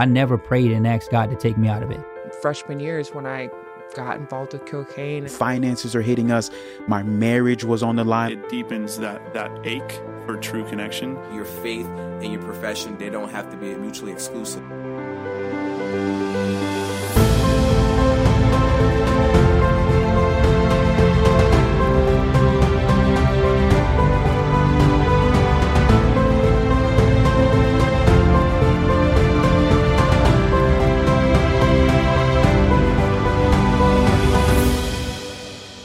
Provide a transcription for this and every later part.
I never prayed and asked God to take me out of it. Freshman year is when I got involved with cocaine. Finances are hitting us. My marriage was on the line. It deepens that that ache for true connection. Your faith and your profession, they don't have to be mutually exclusive.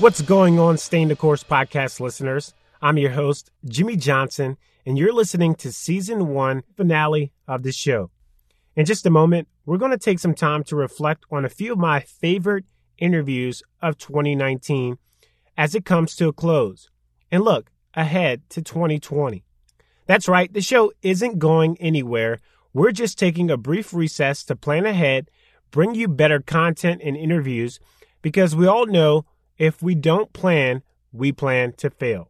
What's going on, Staying the Course podcast listeners? I'm your host, Jimmy Johnson, and you're listening to season one finale of the show. In just a moment, we're going to take some time to reflect on a few of my favorite interviews of 2019 as it comes to a close and look ahead to 2020. That's right, the show isn't going anywhere. We're just taking a brief recess to plan ahead, bring you better content and interviews because we all know if we don't plan, we plan to fail.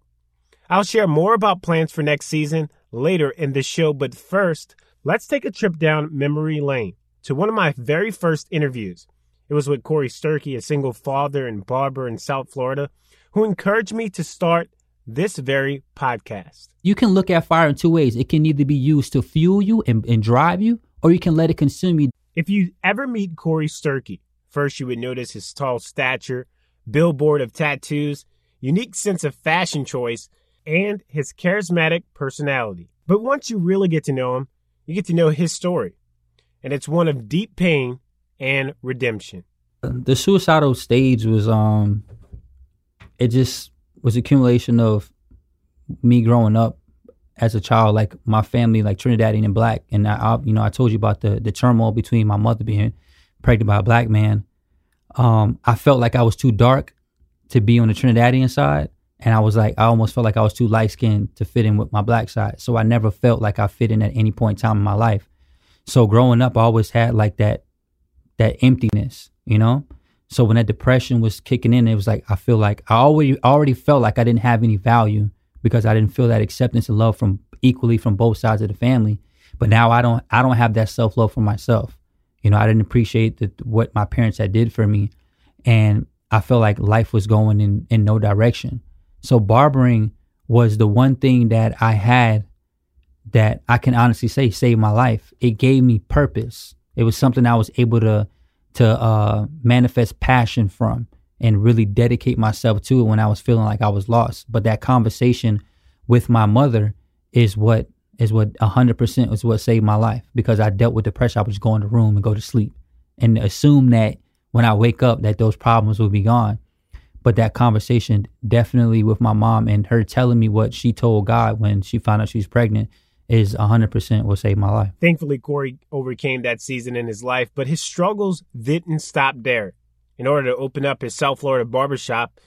I'll share more about plans for next season later in the show, but first, let's take a trip down memory lane to one of my very first interviews. It was with Corey Sturkey, a single father and barber in South Florida, who encouraged me to start this very podcast. You can look at fire in two ways. It can either be used to fuel you and, and drive you, or you can let it consume you. If you ever meet Corey Sturkey, first you would notice his tall stature, billboard of tattoos, unique sense of fashion choice, and his charismatic personality. But once you really get to know him, you get to know his story. And it's one of deep pain and redemption. The suicidal stage was um it just was accumulation of me growing up as a child, like my family, like Trinidadian and black, and I, I, you know, I told you about the the turmoil between my mother being pregnant by a black man. Um, I felt like I was too dark to be on the Trinidadian side, and I was like, I almost felt like I was too light skinned to fit in with my black side. So I never felt like I fit in at any point in time in my life. So growing up, I always had like that that emptiness, you know. So when that depression was kicking in, it was like I feel like I already already felt like I didn't have any value because I didn't feel that acceptance and love from equally from both sides of the family. But now I don't I don't have that self love for myself. You know, I didn't appreciate the, what my parents had did for me, and I felt like life was going in in no direction. So barbering was the one thing that I had that I can honestly say saved my life. It gave me purpose. It was something I was able to to uh, manifest passion from and really dedicate myself to it when I was feeling like I was lost. But that conversation with my mother is what is what hundred percent was what saved my life because I dealt with depression. I would just go in the room and go to sleep and assume that when I wake up that those problems will be gone. But that conversation definitely with my mom and her telling me what she told God when she found out she was pregnant is 100% what saved my life. Thankfully, Corey overcame that season in his life, but his struggles didn't stop there. In order to open up his South Florida barbershop,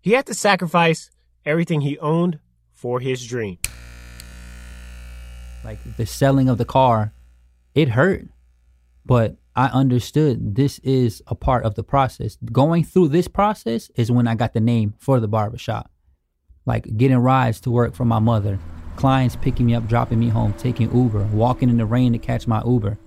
he had to sacrifice everything he owned for his dream. Like the selling of the car, it hurt, but I understood this is a part of the process. Going through this process is when I got the name for the barbershop. Like getting rides to work from my mother, clients picking me up, dropping me home, taking Uber, walking in the rain to catch my Uber.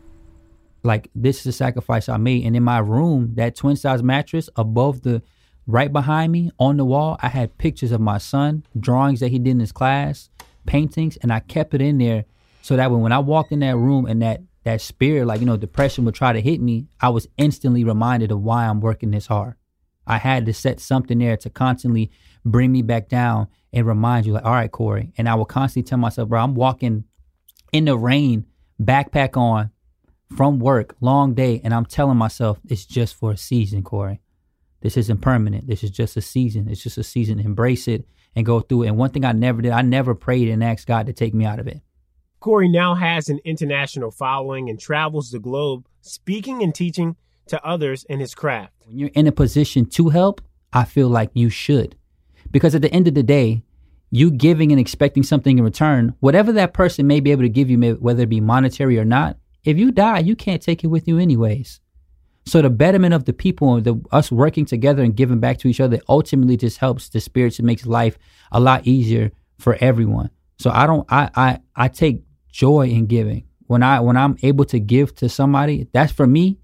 Like this is a sacrifice I made. And in my room, that twin size mattress above the right behind me on the wall, I had pictures of my son, drawings that he did in his class, paintings, and I kept it in there so that when, when I walked in that room and that that spirit, like you know, depression would try to hit me, I was instantly reminded of why I'm working this hard. I had to set something there to constantly bring me back down and remind you, like, all right, Corey. And I will constantly tell myself, bro, I'm walking in the rain, backpack on, from work, long day, and I'm telling myself it's just for a season, Corey. This isn't permanent. This is just a season. It's just a season. Embrace it and go through it. And one thing I never did, I never prayed and asked God to take me out of it. Corey now has an international following and travels the globe speaking and teaching to others in his craft. When you're in a position to help, I feel like you should. Because at the end of the day, you giving and expecting something in return, whatever that person may be able to give you, whether it be monetary or not, if you die, you can't take it with you anyways. So the betterment of the people, the us working together and giving back to each other, ultimately just helps the spirits and makes life a lot easier for everyone. So I don't, I, I, I take joy in giving when I when I'm able to give to somebody, that's for me,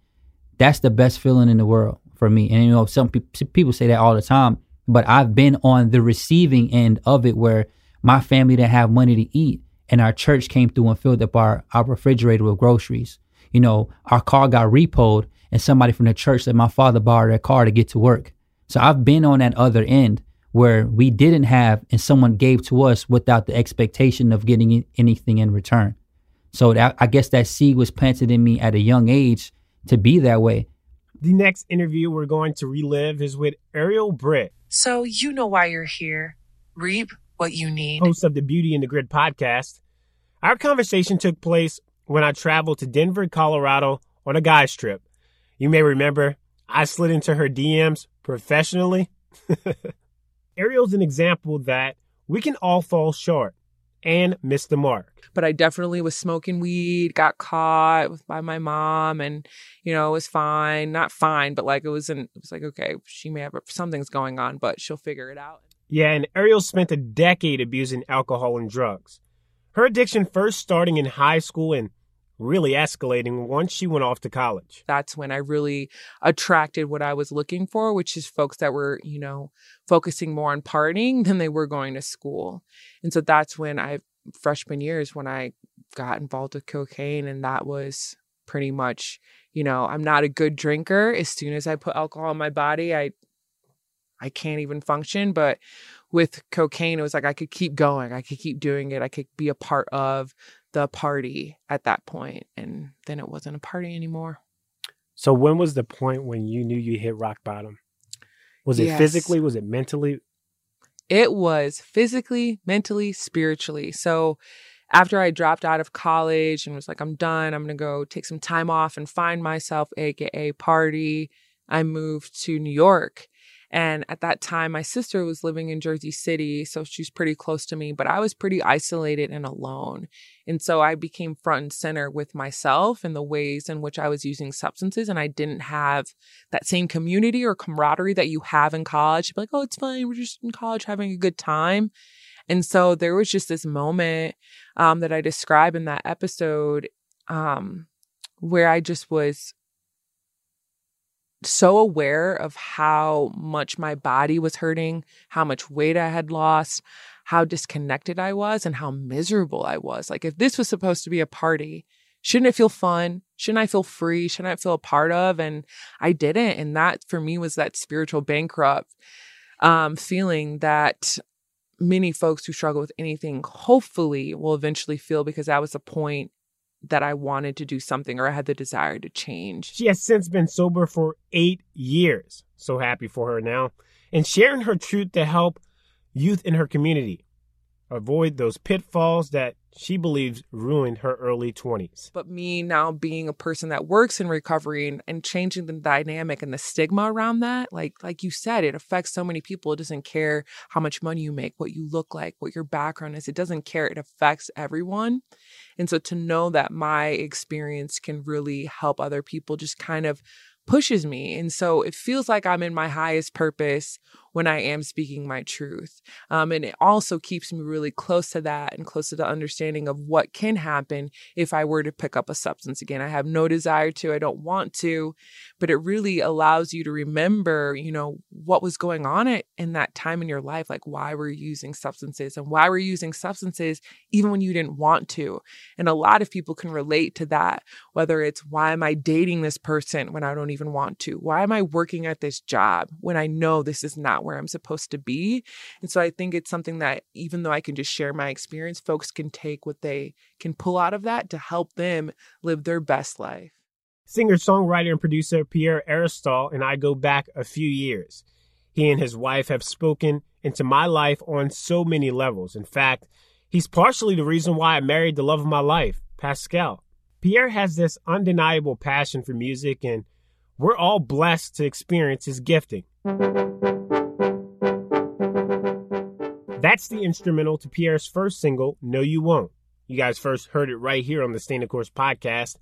that's the best feeling in the world for me. And you know, some pe- people say that all the time, but I've been on the receiving end of it where my family didn't have money to eat, and our church came through and filled up our our refrigerator with groceries. You know, our car got repoed, and somebody from the church let my father borrow their car to get to work. So I've been on that other end where we didn't have and someone gave to us without the expectation of getting anything in return. So that, I guess that seed was planted in me at a young age to be that way. The next interview we're going to relive is with Ariel Britt. So you know why you're here. Reap what you need. Host of the Beauty and the Grid podcast. Our conversation took place when I traveled to Denver, Colorado on a guy's trip. You may remember I slid into her DMs professionally. Ariel's an example that we can all fall short and miss the mark. But I definitely was smoking weed, got caught by my mom, and you know, it was fine. Not fine, but like it wasn't. It was like okay, she may have something's going on, but she'll figure it out. Yeah, and Ariel spent a decade abusing alcohol and drugs. Her addiction first starting in high school and really escalating once she went off to college. That's when I really attracted what I was looking for, which is folks that were, you know, focusing more on partying than they were going to school. And so that's when I, freshman years, when I got involved with cocaine, and that was pretty much, you know, I'm not a good drinker. As soon as I put alcohol in my body, I, I can't even function. But with cocaine, it was like I could keep going. I could keep doing it. I could be a part of the party at that point and then it wasn't a party anymore. So when was the point when you knew you hit rock bottom? Was it yes. physically? Was it mentally? It was physically mentally spiritually. So after i dropped out of college and was like i'm done. I'm to go take some time off and find myself aka party i moved to new york and at that time, my sister was living in Jersey City, so she's pretty close to me, but I was pretty isolated and alone. And so I became front and center with myself and the ways in which I was using substances. And I didn't have that same community or camaraderie that you have in college. You'd be like, oh, it's fine. We're just in college having a good time. And so there was just this moment um, that I describe in that episode um, where I just was so aware of how much my body was hurting, how much weight I had lost, how disconnected I was, and how miserable I was. Like, if this was supposed to be a party, shouldn't it feel fun? Shouldn't I feel free? Shouldn't I feel a part of? And I didn't. And that for me was that spiritual bankrupt um, feeling that many folks who struggle with anything hopefully will eventually feel because that was the point that I wanted to do something or I had the desire to change. She has since been sober for eight years. So happy for her now. And sharing her truth to help youth in her community avoid those pitfalls that she believes ruined her early 20s. But me now being a person that works in recovery and, and changing the dynamic and the stigma around that, like like you said, it affects so many people. It doesn't care how much money you make, what you look like, what your background is. It doesn't care. It affects everyone. And so to know that my experience can really help other people just kind of pushes me. And so it feels like I'm in my highest purpose when I am speaking my truth. Um, and it also keeps me really close to that and close to the understanding of what can happen if I were to pick up a substance again. I have no desire to, I don't want to, but it really allows you to remember, you know, what was going on at, in that time in your life, like why we're using substances and why we're using substances even when you didn't want to. And a lot of people can relate to that, whether it's why am I dating this person when I don't even want to? Why am I working at this job when I know this is not where I'm supposed to be. And so I think it's something that even though I can just share my experience, folks can take what they can pull out of that to help them live their best life. Singer, songwriter, and producer Pierre Aristotle and I go back a few years. He and his wife have spoken into my life on so many levels. In fact, he's partially the reason why I married the love of my life, Pascal. Pierre has this undeniable passion for music, and we're all blessed to experience his gifting. That's the instrumental to Pierre's first single, No You Won't. You guys first heard it right here on the Staying the Course podcast.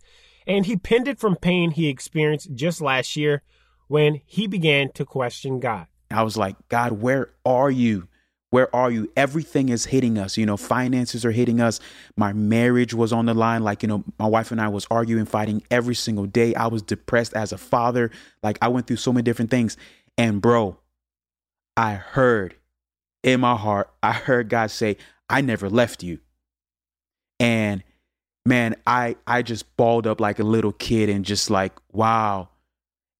And he penned it from pain he experienced just last year when he began to question God. I was like, God, where are you? Where are you? Everything is hitting us. You know, finances are hitting us. My marriage was on the line. Like, you know, my wife and I was arguing, fighting every single day. I was depressed as a father. Like, I went through so many different things. And, bro, I heard in my heart, I heard God say, I never left you. And man, I I just balled up like a little kid and just like, wow.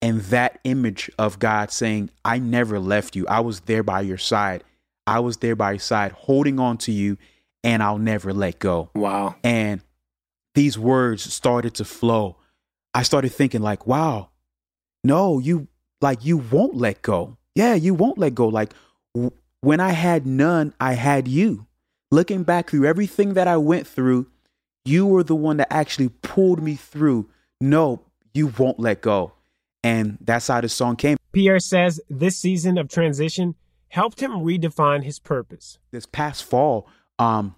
And that image of God saying, I never left you. I was there by your side. I was there by your side, holding on to you, and I'll never let go. Wow. And these words started to flow. I started thinking, like, wow, no, you like you won't let go. Yeah, you won't let go. Like w- when I had none, I had you. Looking back through everything that I went through, you were the one that actually pulled me through. No, you won't let go. And that's how the song came. Pierre says this season of transition helped him redefine his purpose. This past fall, um,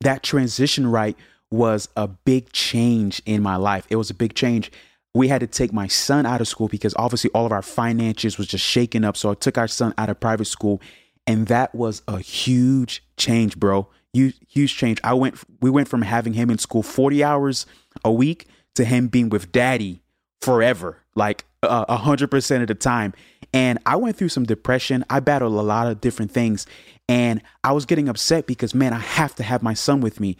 that transition right was a big change in my life. It was a big change. We had to take my son out of school because obviously all of our finances was just shaking up. So I took our son out of private school, and that was a huge change, bro. Huge, huge change. I went. We went from having him in school forty hours a week to him being with daddy forever, like a hundred percent of the time. And I went through some depression. I battled a lot of different things, and I was getting upset because man, I have to have my son with me.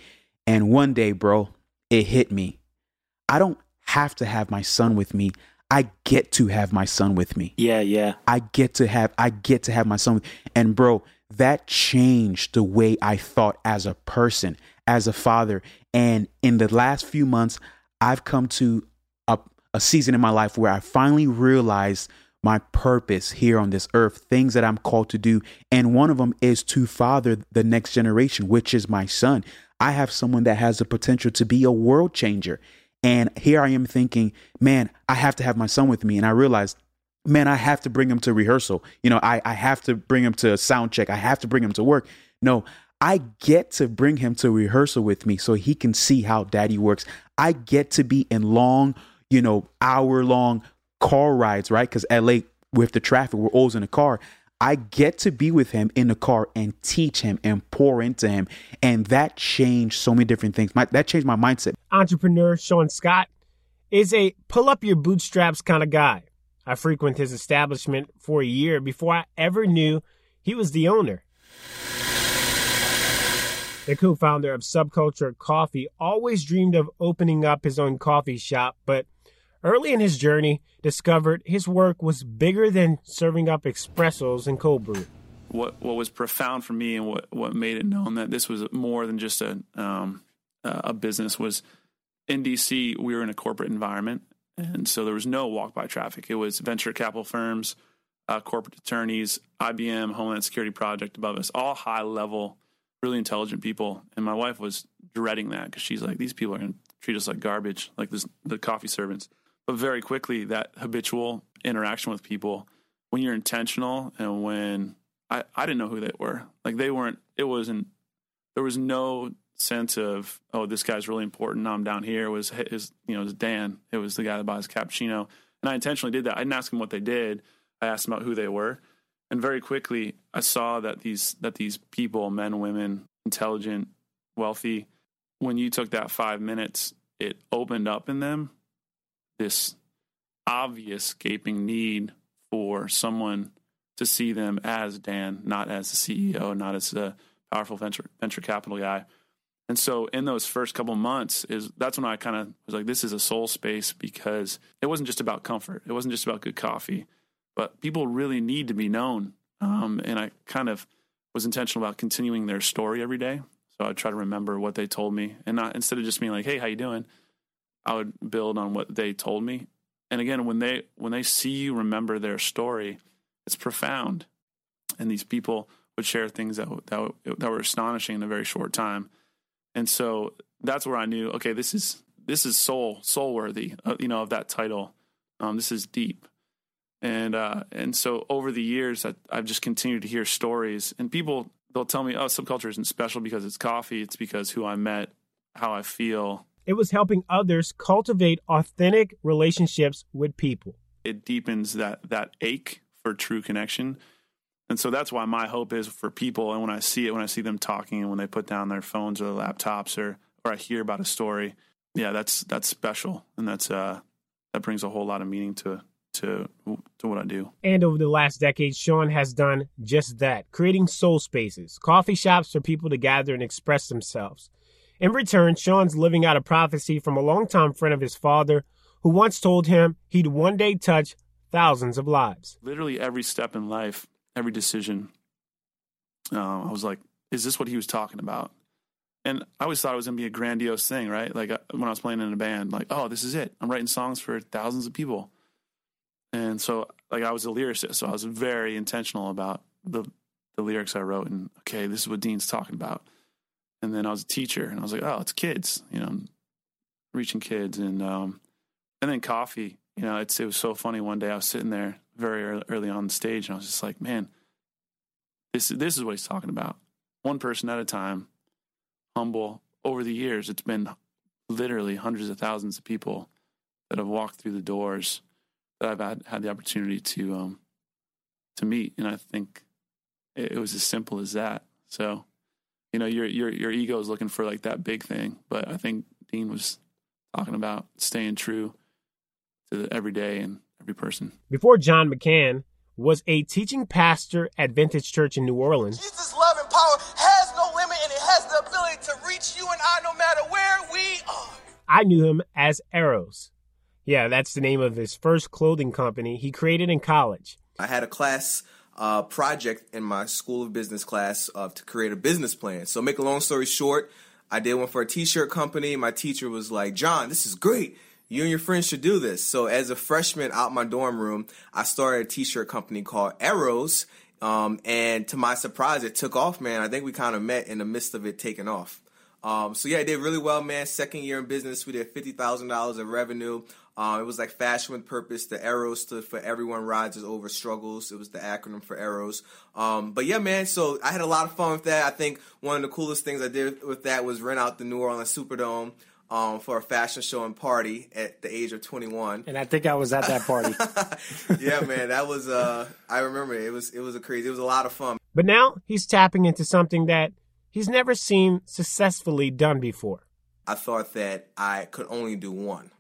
And one day, bro, it hit me. I don't have to have my son with me. I get to have my son with me. Yeah, yeah. I get to have I get to have my son. And bro, that changed the way I thought as a person, as a father. And in the last few months, I've come to a, a season in my life where I finally realized my purpose here on this earth, things that I'm called to do. And one of them is to father the next generation, which is my son. I have someone that has the potential to be a world changer. And here I am thinking, man, I have to have my son with me. And I realized man, I have to bring him to rehearsal. You know, I, I have to bring him to sound check. I have to bring him to work. No, I get to bring him to rehearsal with me so he can see how daddy works. I get to be in long, you know, hour long car rides, right? Because LA, with the traffic, we're always in a car. I get to be with him in the car and teach him and pour into him. And that changed so many different things. My, that changed my mindset. Entrepreneur Sean Scott is a pull up your bootstraps kind of guy. I frequent his establishment for a year before I ever knew he was the owner. The co founder of Subculture Coffee always dreamed of opening up his own coffee shop, but early in his journey, discovered his work was bigger than serving up espressos and cold brew. What what was profound for me and what, what made it known that this was more than just a um, a business was in DC. We were in a corporate environment, and so there was no walk by traffic. It was venture capital firms, uh, corporate attorneys, IBM, Homeland Security Project above us, all high level, really intelligent people. And my wife was dreading that because she's like, these people are going to treat us like garbage, like this, the coffee servants. But very quickly, that habitual interaction with people, when you're intentional and when I, I didn't know who they were, like they weren't, it wasn't, there was no sense of oh this guy's really important. I'm down here. It was his you know it was Dan. It was the guy that buys cappuccino, and I intentionally did that. I didn't ask him what they did. I asked them about who they were, and very quickly I saw that these that these people, men, women, intelligent, wealthy, when you took that five minutes, it opened up in them this obvious gaping need for someone to see them as Dan, not as the CEO, not as a powerful venture venture capital guy. And so in those first couple months is that's when I kind of was like, this is a soul space because it wasn't just about comfort. It wasn't just about good coffee, but people really need to be known. Um, and I kind of was intentional about continuing their story every day. So I'd try to remember what they told me and not instead of just being like, Hey, how you doing? I would build on what they told me. And again, when they, when they see you remember their story, it's profound. And these people would share things that, that, that were astonishing in a very short time and so that's where I knew, okay, this is this is soul soul worthy, uh, you know, of that title. Um, this is deep, and uh, and so over the years, I, I've just continued to hear stories, and people they'll tell me, oh, subculture isn't special because it's coffee. It's because who I met, how I feel. It was helping others cultivate authentic relationships with people. It deepens that that ache for true connection And so that's why my hope is for people. And when I see it, when I see them talking and when they put down their phones or their laptops or, or I hear about a story, yeah, that's, that's special. And that's, uh, that brings a whole lot of meaning to, to, to what I do. And over the last decade, Sean has done just that, creating soul spaces, coffee shops for people to gather and express themselves. In return, Sean's living out a prophecy from a longtime friend of his father who once told him he'd one day touch thousands of lives. Literally every step in life, every decision, uh, I was like, is this what he was talking about? And I always thought it was going to be a grandiose thing, right? Like uh, when I was playing in a band, like, oh, this is it. I'm writing songs for thousands of people. And so, like, I was a lyricist, so I was very intentional about the the lyrics I wrote. And okay, this is what Dean's talking about. And then I was a teacher, and I was like, oh, it's kids, you know, reaching kids, and um, and then coffee. You know, it's it was so funny. One day I was sitting there very early, on the stage, and I was just like, man, this this is what he's talking about. One person at a time, humble. Over the years, it's been literally hundreds of thousands of people that have walked through the doors that I've had had the opportunity to um to meet, and I think it, it was as simple as that. So, you know, your your your ego is looking for like that big thing, but I think Dean was talking about staying true to the everyday and every person. Before John McCann was a teaching pastor at Vintage Church in New Orleans. Jesus' love and power has no limit and it has the ability to reach you and I no matter where we are. I knew him as Arrows. Yeah, that's the name of his first clothing company he created in college. I had a class uh, project in my School of Business class uh, to create a business plan. So, make a long story short, I did one for a t-shirt company. My teacher was like, "John, this is great. You and your friends should do this." So, as a freshman out my dorm room, I started a t-shirt company called Arrows. Um, and to my surprise, it took off, man. I think we kind of met in the midst of it taking off. Um, so yeah, I did really well, man. Second year in business, we did fifty thousand dollars of revenue. Um, it was like fashion with purpose. The arrows stood for everyone rises over struggles. It was the acronym for arrows. Um, but yeah, man. So I had a lot of fun with that. I think one of the coolest things I did with that was rent out the New Orleans Superdome. Um, for a fashion show and party at the age of 21. And I think I was at that party. yeah, man, that was uh I remember it. it was it was a crazy. It was a lot of fun. But now he's tapping into something that he's never seen successfully done before. I thought that I could only do one.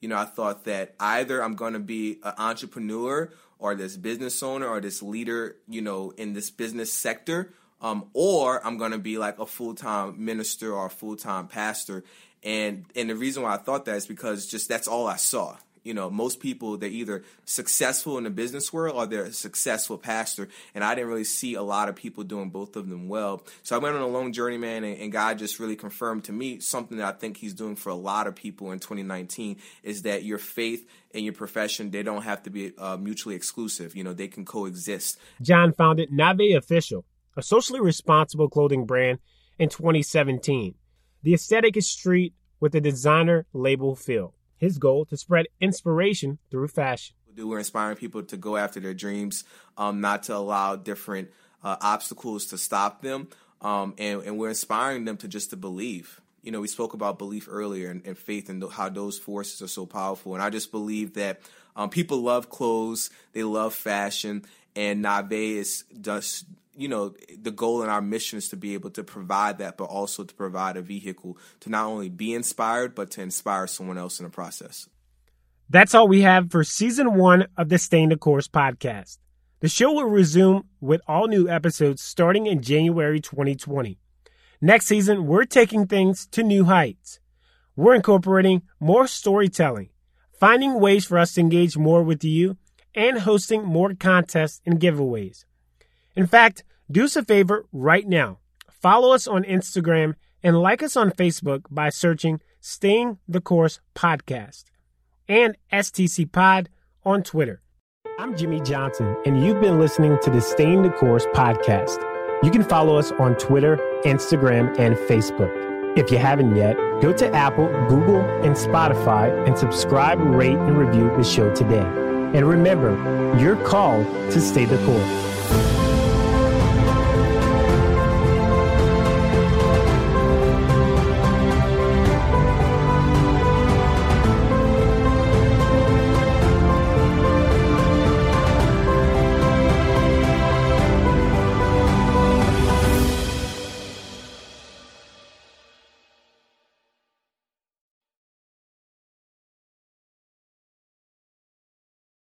You know, I thought that either I'm going to be an entrepreneur or this business owner or this leader, you know, in this business sector, um, or I'm going to be like a full time minister or a full time pastor. And and the reason why I thought that is because just that's all I saw. You know, most people they're either successful in the business world or they're a successful pastor, and I didn't really see a lot of people doing both of them well. So I went on a long journey, man, and, and God just really confirmed to me something that I think He's doing for a lot of people in 2019 is that your faith and your profession they don't have to be uh, mutually exclusive. You know, they can coexist. John founded Nave Official, a socially responsible clothing brand, in 2017. The aesthetic is street with a designer label feel. His goal to spread inspiration through fashion. We're inspiring people to go after their dreams, um, not to allow different uh, obstacles to stop them, um, and, and, we're inspiring them to just to believe. You know, we spoke about belief earlier and, and faith and how those forces are so powerful. And I just believe that um, people love clothes, they love fashion, and Nave is just you know, the goal and our mission is to be able to provide that, but also to provide a vehicle to not only be inspired, but to inspire someone else in the process. That's all we have for season one of the Staying the Course podcast. The show will resume with all new episodes starting in January 2020. Next season, we're taking things to new heights. We're incorporating more storytelling, finding ways for us to engage more with you, and hosting more contests and giveaways. In fact, do us a favor right now. Follow us on Instagram and like us on Facebook by searching Staying the Course Podcast and STC Pod on Twitter. I'm Jimmy Johnson, and you've been listening to the Staying the Course podcast. You can follow us on Twitter, Instagram, and Facebook. If you haven't yet, go to Apple, Google, and Spotify and subscribe, rate, and review the show today. And remember, you're called to stay the course.